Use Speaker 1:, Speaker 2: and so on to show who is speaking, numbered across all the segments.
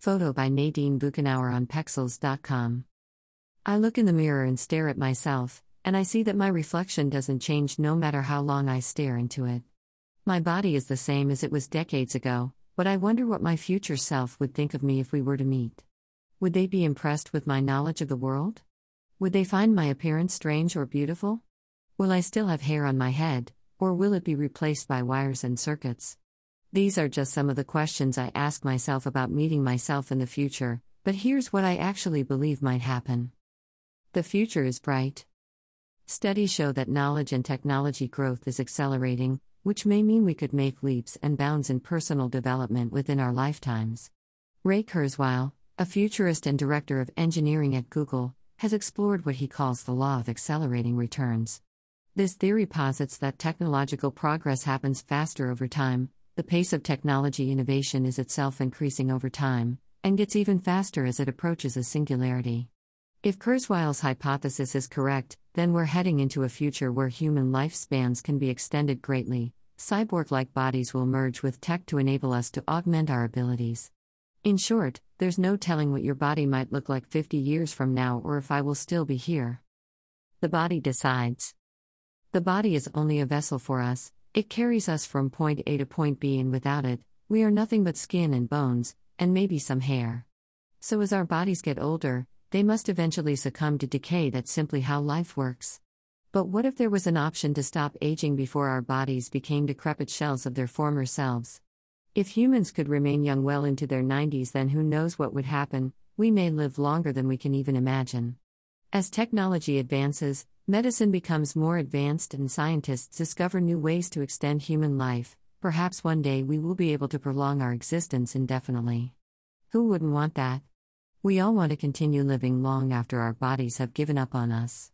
Speaker 1: Photo by Nadine Buchenauer on Pexels.com. I look in the mirror and stare at myself, and I see that my reflection doesn't change no matter how long I stare into it. My body is the same as it was decades ago, but I wonder what my future self would think of me if we were to meet. Would they be impressed with my knowledge of the world? Would they find my appearance strange or beautiful? Will I still have hair on my head, or will it be replaced by wires and circuits? These are just some of the questions I ask myself about meeting myself in the future, but here's what I actually believe might happen. The future is bright. Studies show that knowledge and technology growth is accelerating, which may mean we could make leaps and bounds in personal development within our lifetimes. Ray Kurzweil, a futurist and director of engineering at Google, has explored what he calls the law of accelerating returns. This theory posits that technological progress happens faster over time, the pace of technology innovation is itself increasing over time, and gets even faster as it approaches a singularity. If Kurzweil's hypothesis is correct, then we're heading into a future where human lifespans can be extended greatly. Cyborg like bodies will merge with tech to enable us to augment our abilities. In short, there's no telling what your body might look like 50 years from now or if I will still be here. The body decides. The body is only a vessel for us, it carries us from point A to point B, and without it, we are nothing but skin and bones, and maybe some hair. So, as our bodies get older, they must eventually succumb to decay. That's simply how life works. But what if there was an option to stop aging before our bodies became decrepit shells of their former selves? If humans could remain young well into their 90s, then who knows what would happen, we may live longer than we can even imagine. As technology advances, Medicine becomes more advanced and scientists discover new ways to extend human life. Perhaps one day we will be able to prolong our existence indefinitely. Who wouldn't want that? We all want to continue living long after our bodies have given up on us.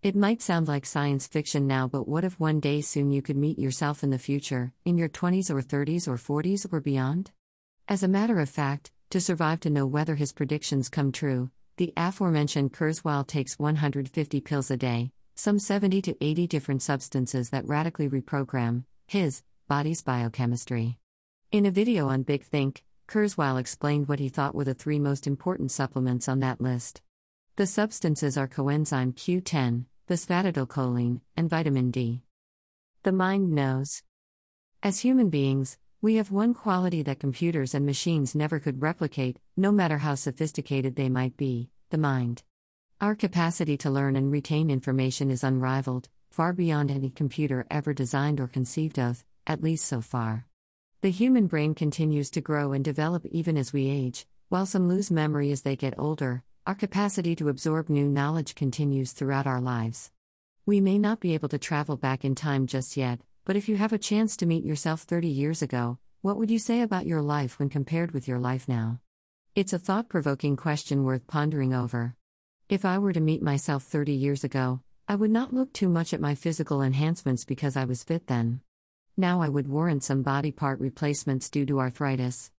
Speaker 1: It might sound like science fiction now, but what if one day soon you could meet yourself in the future, in your 20s or 30s or 40s or beyond? As a matter of fact, to survive to know whether his predictions come true, the aforementioned Kurzweil takes 150 pills a day, some 70 to 80 different substances that radically reprogram his body's biochemistry. In a video on Big Think, Kurzweil explained what he thought were the three most important supplements on that list. The substances are coenzyme Q10, phosphatidylcholine, and vitamin D. The mind knows. As human beings, we have one quality that computers and machines never could replicate, no matter how sophisticated they might be the mind. Our capacity to learn and retain information is unrivaled, far beyond any computer ever designed or conceived of, at least so far. The human brain continues to grow and develop even as we age, while some lose memory as they get older, our capacity to absorb new knowledge continues throughout our lives. We may not be able to travel back in time just yet, but if you have a chance to meet yourself 30 years ago, what would you say about your life when compared with your life now? It's a thought provoking question worth pondering over. If I were to meet myself 30 years ago, I would not look too much at my physical enhancements because I was fit then. Now I would warrant some body part replacements due to arthritis.